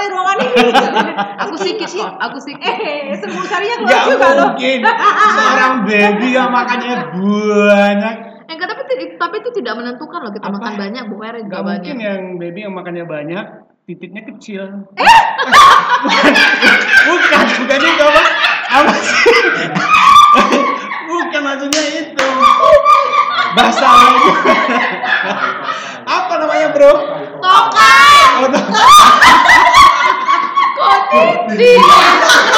di ruangan ini. Aku sikit kok, aku sikit. Eh, semua sarinya keluar Gak juga loh. mungkin seorang baby yang makannya banyak. Eh, enggak, tapi tapi itu tidak menentukan loh kita Apa? makan banyak, Bu juga Gak banyak. mungkin yang baby yang makannya banyak, titiknya kecil. Eh? bukan, bukan itu apa? Apa sih? bukan maksudnya itu. Bahasa apa namanya bro? Tokai! Oh, no. Fuck.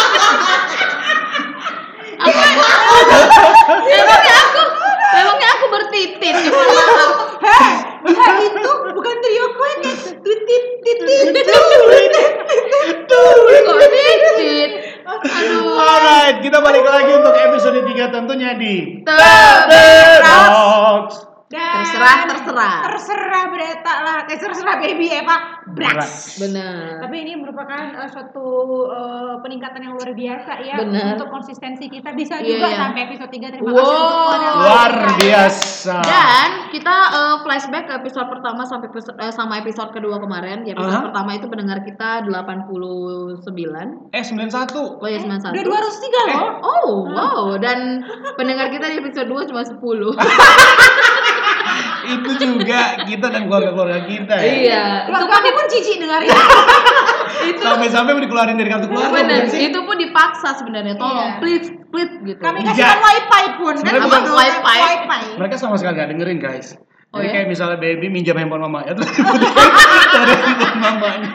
Terserah baby Eva. Brax. Benar. Tapi ini merupakan eh, suatu eh, peningkatan yang luar biasa ya Benar. untuk konsistensi kita bisa Iya, juga iya. sampai episode 3 terima Wow. kasih untuk. Luar biasa. Dan kita eh, flashback ke episode pertama sampai episode, eh, sama episode kedua kemarin. Di episode Aha. pertama itu pendengar kita 89. Eh 91. Oh ya 91. Udah 203 loh. Oh, wow. Dan pendengar kita di episode 2 cuma 10. Itu juga kita dan keluarga-keluarga kita ya. iya. Itu Keluarga pun cici dengerin. itu Sampai-sampai mau dikeluarin dari kartu keluarga. sih? Itu pun dipaksa sebenarnya. Tolong, Iya. please, please gitu. Kami kasihkan wifi pun kan bukan tuh? wifi. wifi. Mereka sama sekali gak dengerin guys. Oh, Jadi ya? kayak misalnya baby minjam handphone mamanya terus kemudian dari handphone mamanya.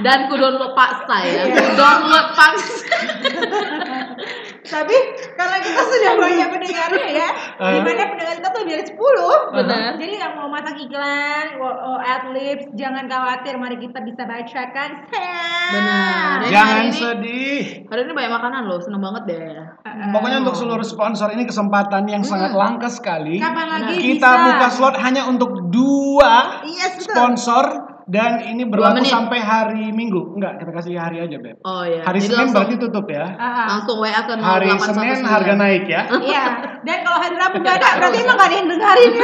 Dan ku download paksa ya. Iya. Ku download paksa. Tapi karena kita sudah banyak pendengarnya ya, Ah. di mana pendengar kita tuh dari 10. Benar. Jadi yang mau masang iklan, oh, adlibs, jangan khawatir, mari kita bisa bacakan. Benar. Jangan ini- sedih. Hari ini banyak makanan loh, seneng banget deh. Pokoknya untuk seluruh sponsor ini kesempatan yang sangat langka sekali. Kapan lagi Kita bisa? buka slot hanya untuk dua Yes, betul. sponsor dan ini berlaku sampai hari Minggu. Enggak, kita kasih hari aja, Beb. Oh iya. Hari Jadi Senin langsung, berarti tutup ya. Ah, ah. langsung WA ke Hari 0819. Senin harga naik ya. Iya. Dan kalau hari Rabu nggak ada, berarti emang nggak ada yang dengerin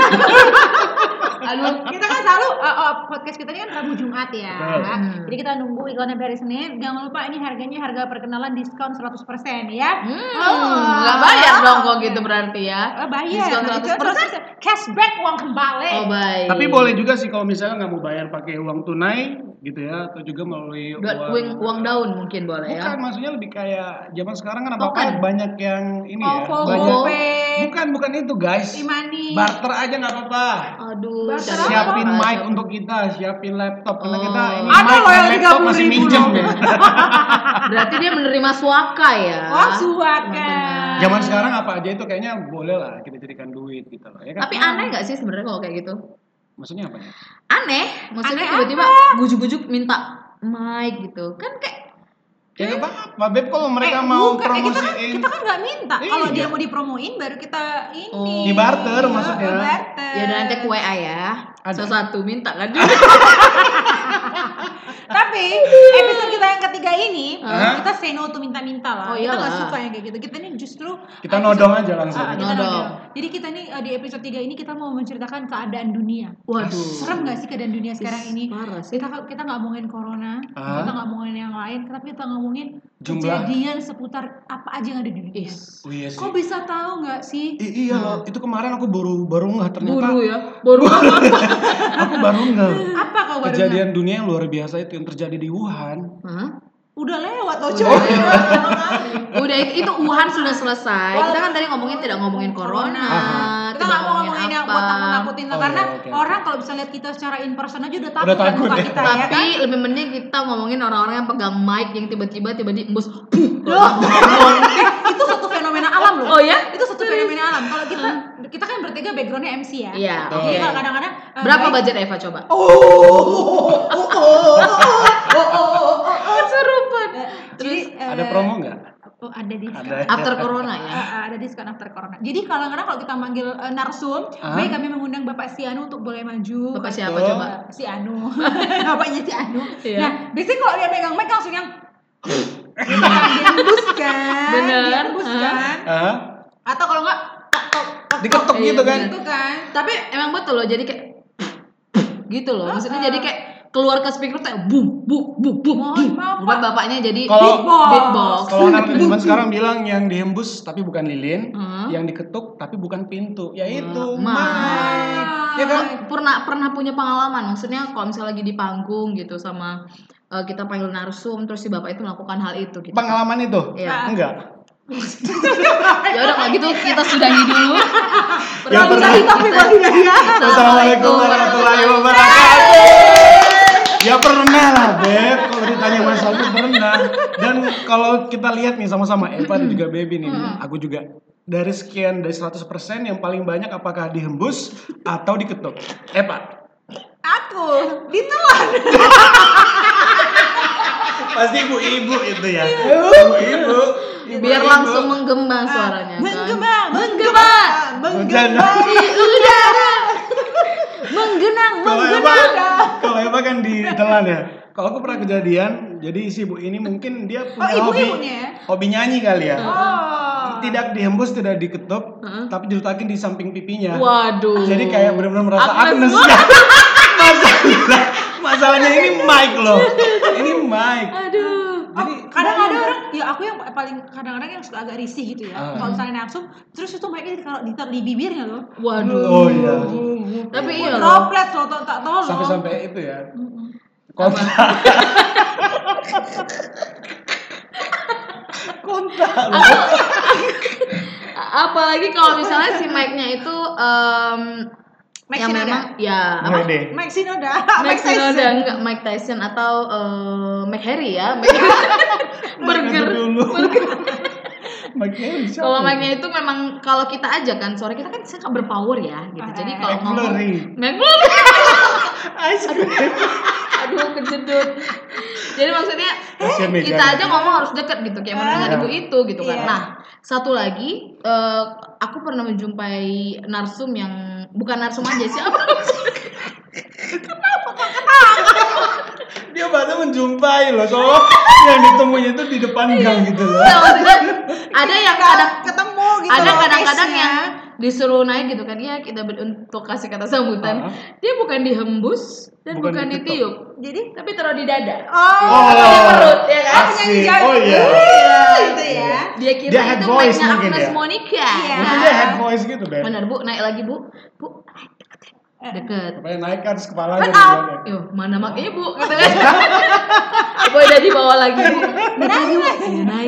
Aduh. kita kan selalu uh, oh, podcast kita ini kan Rabu Jumat ya. Hmm. Jadi kita nunggu iklannya dari Senin. Jangan lupa ini harganya harga perkenalan diskon 100% ya. Hmm, Oh. nggak bayar dong kok gitu berarti ya. Oh, bayar. Diskon Itu 100%. Cashback uang kembali. Oh baik. Tapi boleh juga sih kalau misalnya nggak mau bayar pakai uang tunai gitu ya atau juga melalui Buat uang, uang daun mungkin boleh ya. Bukan, maksudnya lebih kayak zaman sekarang kan Token. banyak yang ini Oh, ya. Volvo Banyak. Bukan, bukan itu guys. Imani. Barter aja nggak apa-apa. Aduh. Barter apa? Siapin apa, mic untuk kita, siapin laptop karena Oh. kita ini Ada mic yang laptop 30.000 masih minjem ya. Berarti dia menerima suaka ya. Oh, suaka. Zaman sekarang apa aja itu kayaknya boleh lah kita jadikan duit gitu loh ya kan. Tapi aneh nggak sih sebenarnya kalau kayak gitu? Maksudnya apa ya? Aneh, maksudnya tiba-tiba gujuk-gujuk minta mic gitu. Kan kayak Ya nggak apa-apa, Beb kalau mereka Eh, mau bukan, eh, kita kan promosiin. kita kan nggak minta. Kalau Iya. dia mau dipromoin baru kita ini. Oh. Di barter maksudnya. Di barter. ya udah nanti ke WA ya. Ada. Satu minta kan. Tapi episode kita yang ketiga ini Hah? kita say no to minta-minta lah. Oh, kita nggak iyalah. suka yang kayak gitu. Kita ini justru Kita episode- nodong aja langsung. Ah, Nodong. Jadi kita ini eh, di episode 3 ini kita mau menceritakan keadaan dunia. Waduh. Serem gak sih keadaan dunia sekarang ini? Parah sih. Kita kita nggak ngomongin corona, Ah. kita nggak ngomongin yang lain, tapi kita ngomongin Jumlah. kejadian seputar apa aja yang ada di dunia. Is. Oh iya sih. Kok bisa tahu nggak sih? I- iya loh, itu kemarin aku baru baru nggak ternyata. Buru ya. Baru Aku baru nggak. Apa kau baru Kejadian dunia yang luar biasa itu yang terjadi di Wuhan. Hah? Udah lewat loh Oh, coy. iya. Udah itu, itu Wuhan sudah selesai. Kita kan tadi ngomongin tidak ngomongin corona. Kita nggak mau ngomongin yang buat takut-takutin Oh, karena iya, oke. orang kalau bisa lihat kita secara in person aja udah takut, Udah kan takut muka ya. kita ya Tapi kan. lebih mending kita ngomongin orang-orang yang pegang mic yang tiba-tiba tiba diembus. Loh, itu satu fenomena alam loh. Oh ya? Itu satu fenomena alam. Kalau kita kita kan bertiga backgroundnya MC ya. Iya. Betul. Jadi oke. kalau kadang-kadang eh, Berapa baik- budget Eva coba? Oh, oh, oh, oh, oh, oh, oh, oh, oh. Kesurupan. Jadi eh, Ada promo nggak? Oh, ada diskon. Ada. After corona ya. Ah, ada diskon after corona. Jadi kadang-kadang kalau kita manggil eh, narsum, Ah. baik kami mengundang Bapak Si Anu untuk boleh maju. Bapak siapa coba? Eh, si Anu, bapaknya si Anu. Iya. Nah, biasanya kalau dia megang mic langsung yang kan, diembus kan, Bener. diembus Hah? atau kalau enggak Diketuk gitu kan? gitu kan. Tapi emang betul loh jadi kayak gitu loh. Maksudnya jadi kayak keluar ke speaker kayak bum bum bum Mohon bum. maaf, Buat Pak. bapaknya jadi Kalau- beatbox. Kalau anak zaman sekarang bilang yang dihembus tapi bukan lilin, Hmm. yang diketuk tapi bukan pintu, yaitu Hmm, mic. Ya kan? pernah pernah punya pengalaman maksudnya kalau misalnya lagi di panggung gitu sama eh, kita panggil narsum terus si bapak itu melakukan hal itu gitu Pengalaman itu? Iya. Enggak. ya udah kalau gitu kita sudahi dulu Ya, kita. Tapi ya. Assalamualaikum warahmatullahi wabarakatuh. Ya pernah lah, Beb. Kalau ditanya masalah itu pernah. Dan kalau kita lihat nih sama-sama Eva dan juga Baby nih, aku juga dari sekian dari 100% yang paling banyak apakah dihembus atau diketuk? Eva. Aku ditelan. Pasti ibu-ibu itu ya. Ibu-ibu. biar langsung menggema suaranya kan Menggema, menggema menggema. di ditelan ya. Kalau aku pernah kejadian, jadi si ibu ini mungkin dia Oh, punya ibu hobi, ibunya ya? hobi nyanyi kali ya. Oh. Tidak dihembus, tidak diketuk, Heeh. tapi diletakin di samping pipinya. waduh Jadi kayak benar-benar merasa Agnes. Masalah, masalahnya ini mic loh. Ini mic. aduh Oh, Jadi kadang ada orang, ya aku yang paling kadang-kadang yang suka agak risih gitu ya. Ah. Kalau misalnya narsum, terus itu mereka kalau ditaruh di bibirnya loh. waduh Oh iya. tapi iya loh Droplet loh, tak tak tahu loh. Sampai-sampai itu ya. Kontak. Kontak apalagi kalau misalnya si mic-nya itu em, Mike yang Shinoda. memang ya apa Mike. Mike Shinoda, Mike Mike Shinoda Tyson. enggak Mike Tyson atau eh, Mike Harry ya Mike- burger kalau mic-nya itu memang kalau kita aja kan suara kita kan sangat berpower ya gitu jadi Ah, kalau ngomong McFlurry. McFlurry Ice cream. Aduh kejedut jadi maksudnya Mega. kita aja ngomong harus deket gitu kayak mendengar Ah. ibu itu gitu kan Iya. nah satu lagi eh, aku pernah menjumpai narsum yang bukan narsum aja siapa Dia baru menjumpai loh, soalnya yang ditemunya itu di depan gang gitu loh. Nah, maksudnya ada yang kadang ketemu gitu ada kadang-kadang yang disuruh naik gitu kan ya kita untuk kasih kata sambutan Ah. dia bukan dihembus dan Bukan bukan, ditiup jadi tapi taruh di dada oh, Atau di perut ya kan asik. Oh iya. jago. itu ya dia kira Dia head itu voice mungkin Agnes ya? Monica Iya. Mungkin dia head voice gitu, Beb. benar bu naik lagi bu bu deket Supaya naik kan kepalanya. Yo, mana mak ibu gitu kan. Apa udah dibawa lagi bu? Naik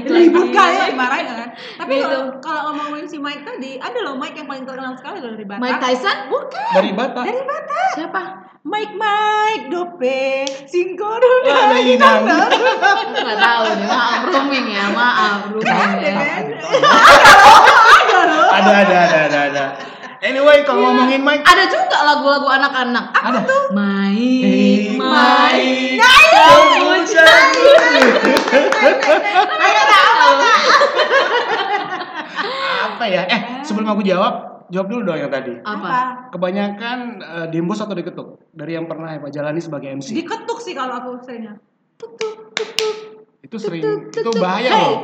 lagi. ribut kali marahin kan tapi Gitu. kalau ngomongin si Mike tadi ada loh Mike yang paling terkenal sekali loh dari Batak Mike Tyson? bukan Dari Batak. dari Batak Siapa? Mike Mike dope singko Ah, dope ada inang. Nggak tahu nih, maaf rooming ya, maaf rooming ya. kan Ada ada ada ada ada. Anyway, kalau ngomongin mic Ada juga lagu-lagu anak-anak. ada. Maik, maik. Maik. Kamu ayo Apa ya? Eh, sebelum aku jawab, jawab dulu dong yang tadi. Apa? Kebanyakan uh, diembus atau diketuk? Dari yang pernah Eva jalani sebagai MC. diketuk sih kalau aku seringnya itu sering itu bahaya loh.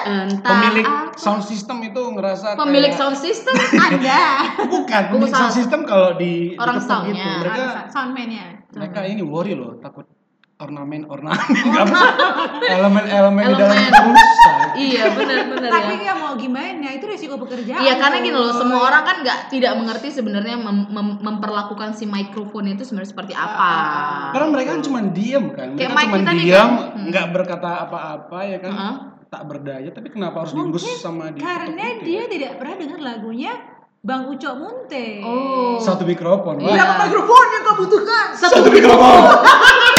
Entah Pemilik apa. sound system itu ngerasa Pemilik kayak- sound system ada bukan pemilik sound system kalau di Orang soundnya. gitu. Mereka soundman-nya mereka ini worry loh, takut ornamen ornamen elemen-elemen di dalam itu rusak. Iya, benar-benar tapi ya. ya mau gimana itu resiko pekerjaan Iya karena gini loh, semua orang kan nggak tidak mengerti sebenarnya mem- mem- memperlakukan si mikrofon itu sebenarnya seperti apa. Karena mereka kan cuma diem kan, mereka cuma diam, kan. Hmm. nggak berkata apa-apa ya kan, Heeh. tak berdaya. Tapi kenapa harus mungkin sama di karena dia tidak pernah dengar lagunya Bang Ucok Munte Oh. satu mikrofon, Iya. wah. berapa mikrofon yang kau butuhkan Satu mikrofon.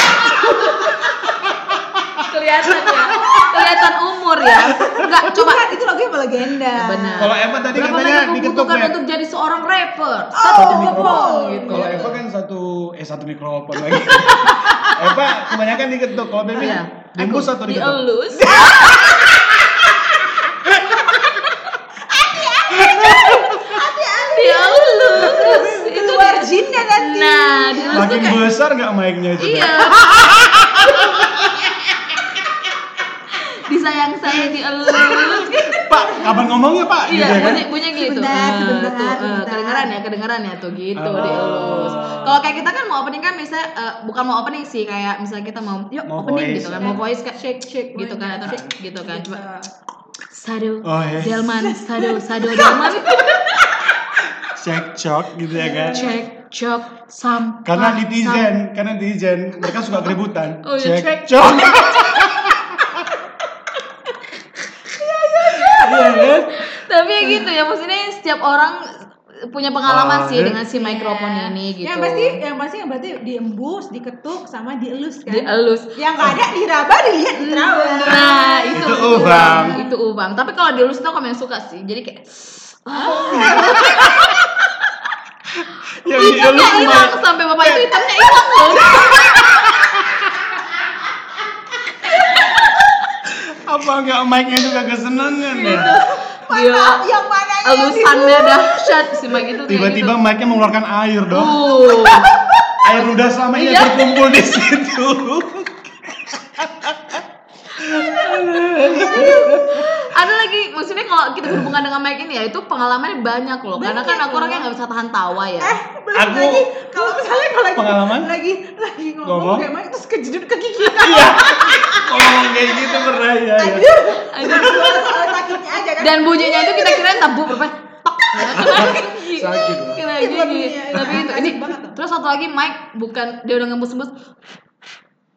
kelihatan ya, kelihatan umur ya. Enggak coba. Bukan, itu lagunya legenda Benar. Kalau Eva tadi Berapa katanya banyak diketuk membutuhkan ya. untuk jadi seorang rapper? Oh, Satu mikrofon. mikrofon gitu. Kalau Eva kan satu eh satu mikrofon lagi. Eva kebanyakan diketuk. Kalau Baby Iya. diembus atau diketuk? Dielus. Dielus. itu nanti Nah, dielus tuh Makin kayak besar nggak mic-nya itu? Iya. Disayang-sayang dielus. Pak, kapan ngomongnya Pak? Iya, gitu ya kan? bunyi bunyi gitu. Sebentar, Eh, sebentar, tuh, eh, sebentar. kedengeran ya, kedengeran ya tuh gitu Oh. dielus. Kalau kayak kita kan mau opening kan misalnya eh, bukan mau opening sih, kayak misalnya kita mau yuk Mau opening voice, gitu kan, ya. mau voice kayak shake shake gitu kan atau Shake. gitu kan. Coba. Sado, Oh, iya. Delman, Sado, Sado, Delman, Cek cok gitu ya kan? cek, cok, sam. Karena netizen, karena netizen mereka suka keributan. Oh, iya, Cek cek. cok. Iya kan? Ya gitu ya, maksudnya setiap orang punya pengalaman Oh, sih dengan si mikrofon Iya. ini gitu. Yang pasti yang pasti yang berarti diembus, diketuk sama dielus kan. dielus. Yang nggak ada diraba dilihat diterawang. Nah, itu Itu ubang. Itu ubang. Tapi kalau dielus tuh aku yang suka sih. Jadi kayak Yang hitamnya dielus hilang sampai bapak itu hitamnya hilang loh. Apa enggak mic-nya juga kesenangan ya? Dia Yang mana yang elusannya dahsyat sih Mike itu Tiba-tiba gitu. mic-nya mengeluarkan air dong. Uh. Air ludah selama ini Iya. berkumpul di situ. Ada lagi, maksudnya kalau kita berhubungan dengan Mike ini ya itu pengalamannya banyak loh. Karena kan aku orangnya nggak bisa tahan tawa ya. Eh, belum Aku- lagi kalau misalnya kalau lagi Pengalaman? lagi lagi ngomong, Ngomong? kayak Mike terus kejedut kaki kita. Iya. Ngomong kayak gitu pernah ya. ya. Soal soal sakitnya aja kan. Dan bunyinya itu kita kirain tabu berapa. Sakit. Tapi itu ini terus satu lagi Mike bukan dia udah ngembus-ngembus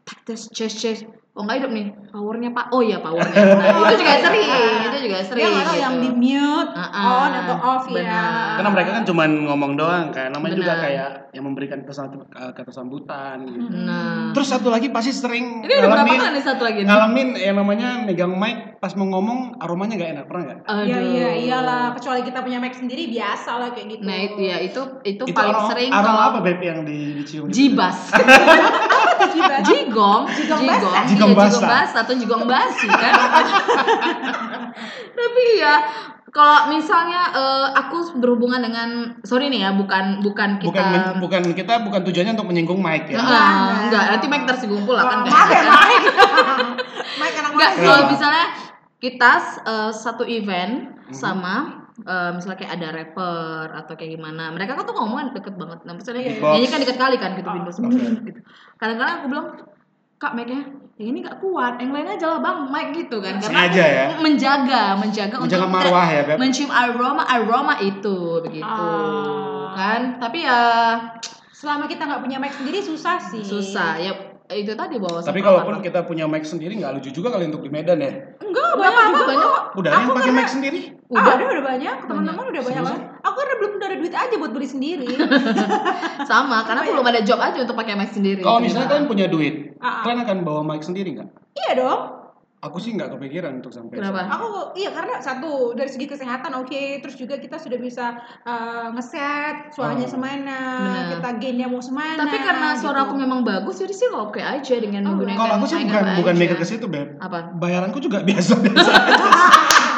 tes chest chest Oh enggak hidup nih, powernya pak. Oh iya powernya. Nah, itu juga sering, itu juga sering. Nggak tahu gitu. yang di mute, Ah-ah, on atau off ya. benar. Karena mereka kan cuman ngomong doang kan, namanya juga Benar. kayak yang memberikan pesan uh, kata sambutan gitu. Nah, Terus satu lagi pasti sering ini udah berapa ngalamin kali nih satu lagi? nih? ngalamin yang namanya megang mic pas mau ngomong aromanya gak enak pernah nggak? Iya iya iyalah, kecuali kita punya mic sendiri biasa lah kayak gitu. Nah itu ya itu itu, Itu paling aroma, sering aroma kalau apa beb yang di, dicium? gitu? jibas. Jibas. jigong, Jigong jigong, iya, Jigong jigong basah. atau jigong basi kan. Tapi ya kalau misalnya eh, aku berhubungan dengan sorry nih ya bukan bukan kita Bukan men- bukan kita bukan tujuannya untuk menyinggung mic ya. Ah, enggak, nanti Mike tersinggung pula kan Oh, maaf ya. Mike. Mike anak Enggak, kalau misalnya kita eh, satu event Mhm. sama eh, misalnya kayak ada rapper atau kayak gimana mereka kan tuh ngomongnya deket banget nah misalnya nyanyi kan deket kali kan gitu Oh. Windows gitu kadang-kadang aku bilang kak mic-nya yang ini gak kuat yang lain aja lah bang mic gitu kan karena Sengaja ya? menjaga menjaga, Menjaga untuk marwah ya, Beb? mencium aroma aroma itu begitu Ah. kan tapi ya Selama kita nggak punya mic sendiri susah sih. susah ya itu tadi bawa Tapi kalaupun kita punya mic sendiri nggak lucu juga kali untuk di Medan ya. Enggak, banyak banyak juga banyak. kok. Udah yang pakai mic sendiri. Udah, ada udah banyak. Teman-teman udah banyak banget. Aku karena belum ada duit aja buat beli sendiri. sama karena aku belum ada job aja untuk pakai mic sendiri Kalau misalnya kalian punya duit, Ah. kalian akan bawa mic sendiri nggak? iya dong. Aku sih nggak kepikiran untuk sampai. Kenapa? sana. Aku iya karena satu dari segi kesehatan oke, terus juga kita sudah bisa uh, ngeset suaranya Oh. semana, Benar. kita gainnya mau semana. Tapi karena suara gitu. aku memang bagus, jadi sih oke aja dengan Oh, menggunakan Kalau aku sih bukan bukan aja. mikir ke situ beb. Apa? Bayaranku juga biasa-biasa aja.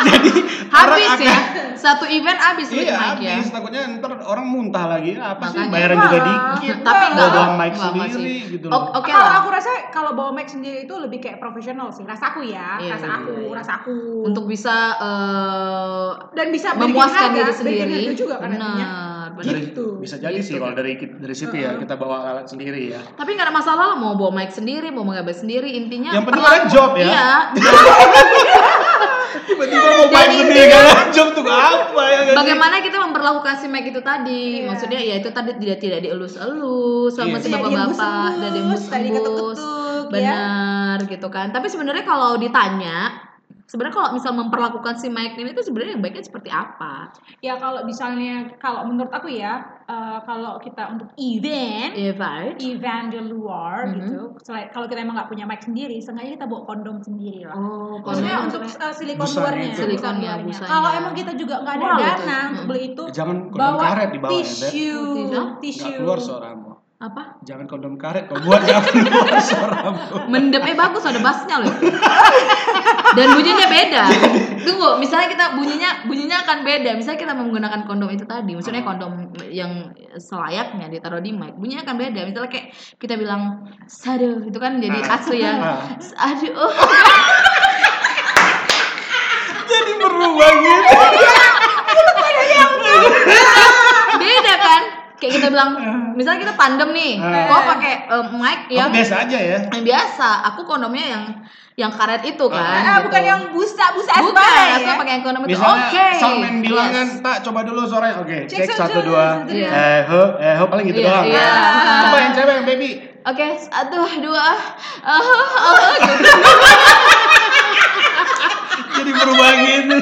Jadi Habis ya, akan- satu event habis Iya mic ya. habis, takutnya ntar orang muntah lagi. Apa sih Makanya. bayaran juga dikit. Tapi Bawa enggak bawa mic sendiri sih. gitu loh. Oke kalau aku rasa kalau bawa mic sendiri itu lebih kayak profesional sih, rasaku ya, Iya, rasa iya, aku, iya. rasa aku. Untuk bisa eh, dan bisa memuaskan harga, diri sendiri. juga kan nantinya. Benar, Gitu. bisa jadi sih kalau dari dari situ ya kita bawa alat sendiri ya. Tapi nggak ada masalah lah mau bawa mic sendiri, mau mengambil sendiri, intinya Yang penting perlaku- kalian job ya. Iya. Tiba-tiba mau mic sendiri intinya- kan job tuh apa ya kan? Bagaimana kita memperlakukan si mic itu tadi? Iya. Maksudnya ya itu tadi tidak tidak dielus-elus sama Iya. si bapak-bapak, tidak tidak diembus-embus. diketuk-ketuk, ya. Benar gitu kan. Tapi sebenarnya kalau ditanya, sebenarnya kalau misal memperlakukan si mic ini tuh sebenarnya yang baiknya seperti apa? Ya kalau misalnya kalau menurut aku ya eh, kalau kita untuk event right? event di luar Mhm. gitu selain kalau kita emang nggak punya mic sendiri sengaja kita bawa kondom sendiri lah Oh, maksudnya kondom. untuk uh, silikon luarnya itu. Luarnya. busanya. kalau emang kita juga nggak ada itu. dana untuk Hmm. beli itu Jangan kondom bawa karet di bawah ya, Beb. tisu tisu Nggak keluar suaramu. Apa? Jangan kondom karet, kau buat jangan keluar suaramu. Mendepnya bagus ada bassnya loh. Dan bunyinya beda. Tunggu, misalnya kita bunyinya bunyinya akan beda. Misalnya kita menggunakan kondom itu tadi, maksudnya kondom yang selayaknya ditaruh di mic, bunyinya akan beda. Misalnya kayak kita bilang sadu, itu kan jadi Ah. asli ya. Ah. Aduh, oh, Jadi berubah gitu. beda kan kayak kita bilang misalnya kita tandem nih Ah. kau pakai eh, mic yang biasa aja ya. yang biasa aku kondomnya yang yang karet itu kan Ah, gitu. bukan yang busa-busa bukan asbara aku ya. pakai yang kondom itu oke soundman bilang yes. kan, tak coba dulu suaranya. Oke, Cek cek satu, dua. satu, dua. Eh, ho, eh, ho paling gitu Iya, doang. iya. Coba yang cewek yang baby. Oke, satu, dua, ah, ah, gitu. Jadi berubah gitu.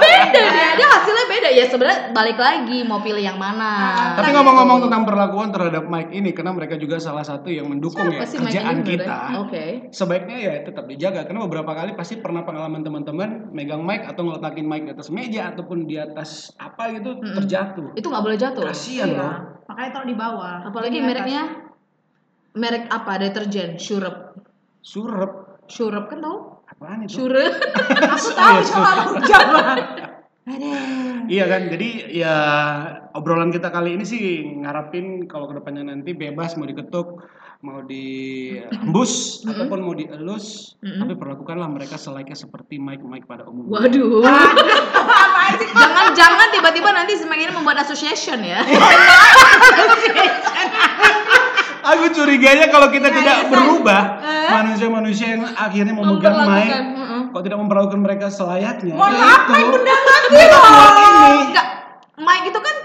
beda dia, dia hasilnya beda ya sebenarnya balik lagi mau pilih yang mana. Tapi ngomong-ngomong tentang perlakuan terhadap Mike ini, karena mereka juga salah satu yang mendukung ya Siapa sih Mike kerjaan kita. Oke. Sebaiknya ya tetap dijaga karena beberapa kali pasti pernah pengalaman teman-teman megang mic atau ngeletakin mic di atas meja ataupun di atas apa gitu terjatuh. Itu nggak boleh jatuh. Kasihan Iya. loh. Makanya taruh di bawah. Apalagi mereknya merek apa deterjen, Syrup. Surep. Syrup kan tau? Apaan itu? Syurup. Aku tahu Iya, cuma aku jawab. Iya kan, jadi ya obrolan kita kali ini sih ngarapin kalau ke depannya nanti bebas mau diketuk, mau diembus ataupun mau dielus, tapi perlakukanlah mereka selayaknya seperti Mike Mike pada umumnya. Waduh. Jangan-jangan tiba-tiba nanti semakin membuat association ya. Aku curiganya kalau kita tidak iya. berubah, Eh? manusia-manusia yang akhirnya memegang mic, kalau tidak memperlakukan mereka selayaknya, Mohon ya maaf, itu. Benda mati Mereka loh. ini. Enggak, Mike itu kan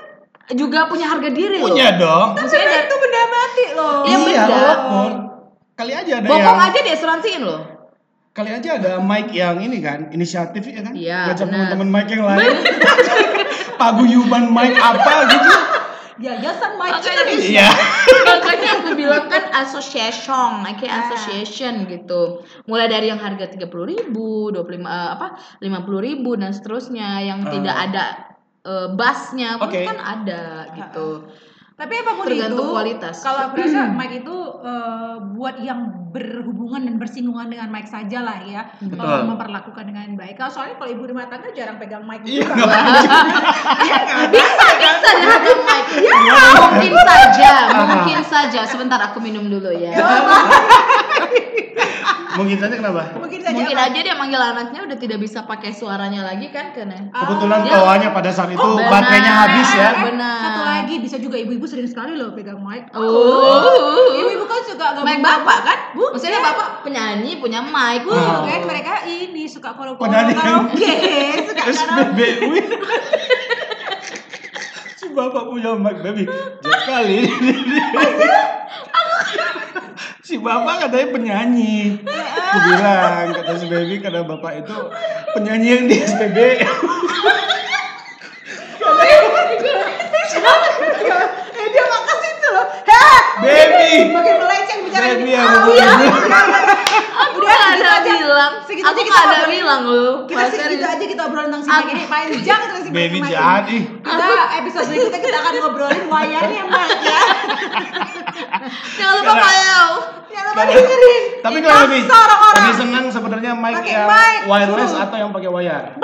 juga punya harga diri loh. Punya dong. Dari- itu benda mati loh. Iya, beda. walaupun kali aja ada Bokong yang aja diasuransiin loh. kali aja ada Mike yang ini kan inisiatif ya kan Iya, ngajak teman-teman Mike yang lain paguyuban Mike apa gitu Yayasan Makanya- Indonesia. iya Makanya aku bilang kan association, kayak association gitu. Mulai dari yang harga 30.000 ribu, 25 eh, apa 50.000 ribu dan seterusnya yang Ah. tidak ada eh, bassnya pun kan ada gitu. Tapi apa pun Tergantung itu, kualitas. kalau aku rasa Mike itu eh, buat yang berhubungan dan bersinggungan dengan Mike saja lah ya, Betul. kalau memperlakukan dengan baik. Kalau soalnya kalau ibu rumah tangga jarang pegang mic iya juga. nggak apa-apa. Bisa, bisa dipegang mic. Mungkin saja, mungkin saja. Sebentar aku minum dulu ya. mungkin saja kenapa Mungkin saja. Mungkin apa? aja dia manggil anaknya udah tidak bisa pakai suaranya lagi kan karena kebetulan dia- bawahnya pada saat itu Oh, baterainya habis ya Benar. Satu lagi bisa juga ibu-ibu sering sekali loh pegang mic. Oh. Ibu-ibu kan suka gabung Mic bapak kan? Bukan. Maksudnya bapak penyanyi, punya mic. Oh. Bukan mereka ini suka kalau kalau karaoke, suka karaoke. Bapak punya mic baby Jack kali si bapak katanya penyanyi aku bilang kata si baby kata bapak itu penyanyi yang di SPB Eh dia situ loh. Heh, baby makin melenceng bicara baby ini. iya. gitu. Aku Udah, ada aja. bilang. Segitu Aku nggak ada ngobrol. bilang loh. Kita Mas segitu aja kita tentang ini panjang terus baby ih Kita episode berikutnya kita akan ngobrolin wayarnya Mike ya. Jangan lupa follow. Jangan lupa dengerin. tapi kalau lebih orang-orang. lebih senang sebenarnya mic Pakai yang mic. wireless atau yang pakai wire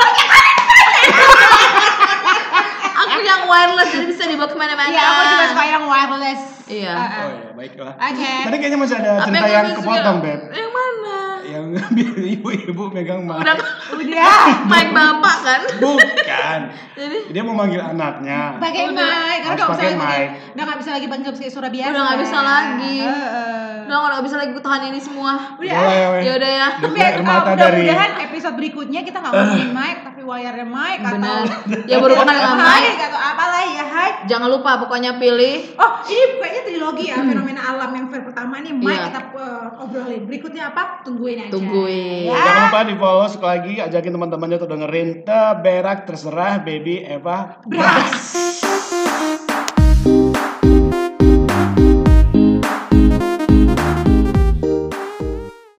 Aku yang wireless jadi bisa dibawa ke mana-mana. Iya, aku juga suka yang wireless. Iya. Ah, ah. oh ya baiklah Oke. tadi kayaknya masih ada cerita yang kepotong beb Yang mana? yang ibu-ibu megang mic Udah Udah. mic bapak kan? bukan Jadi dia mau manggil anaknya Pakai Udah. mic, karena Harus nggak bisa pakai lagi, mic. udah nggak bisa lagi panggil pakai suara biasa. Udah nggak bisa lagi. Heeh. udah nggak bisa lagi tahan ini semua. Udah. Ya udah ya. Tapi uh, dari mudah-mudahan episode berikutnya kita nggak ngomongin mic, tapi wire mic atau Benar. Ya berhubungan dengan mic. atau apalah ya, hai. Jangan lupa pokoknya pilih Oh, ini kayaknya trilogi ya, fenomena alam yang pertama nih, mic Iya. kita uh, obrolin. Berikutnya apa? Tungguin aja. Tungguin. Ya. Jangan lupa di follow sekali lagi ajakin teman-temannya untuk dengerin Teberak terserah baby Eva Bras.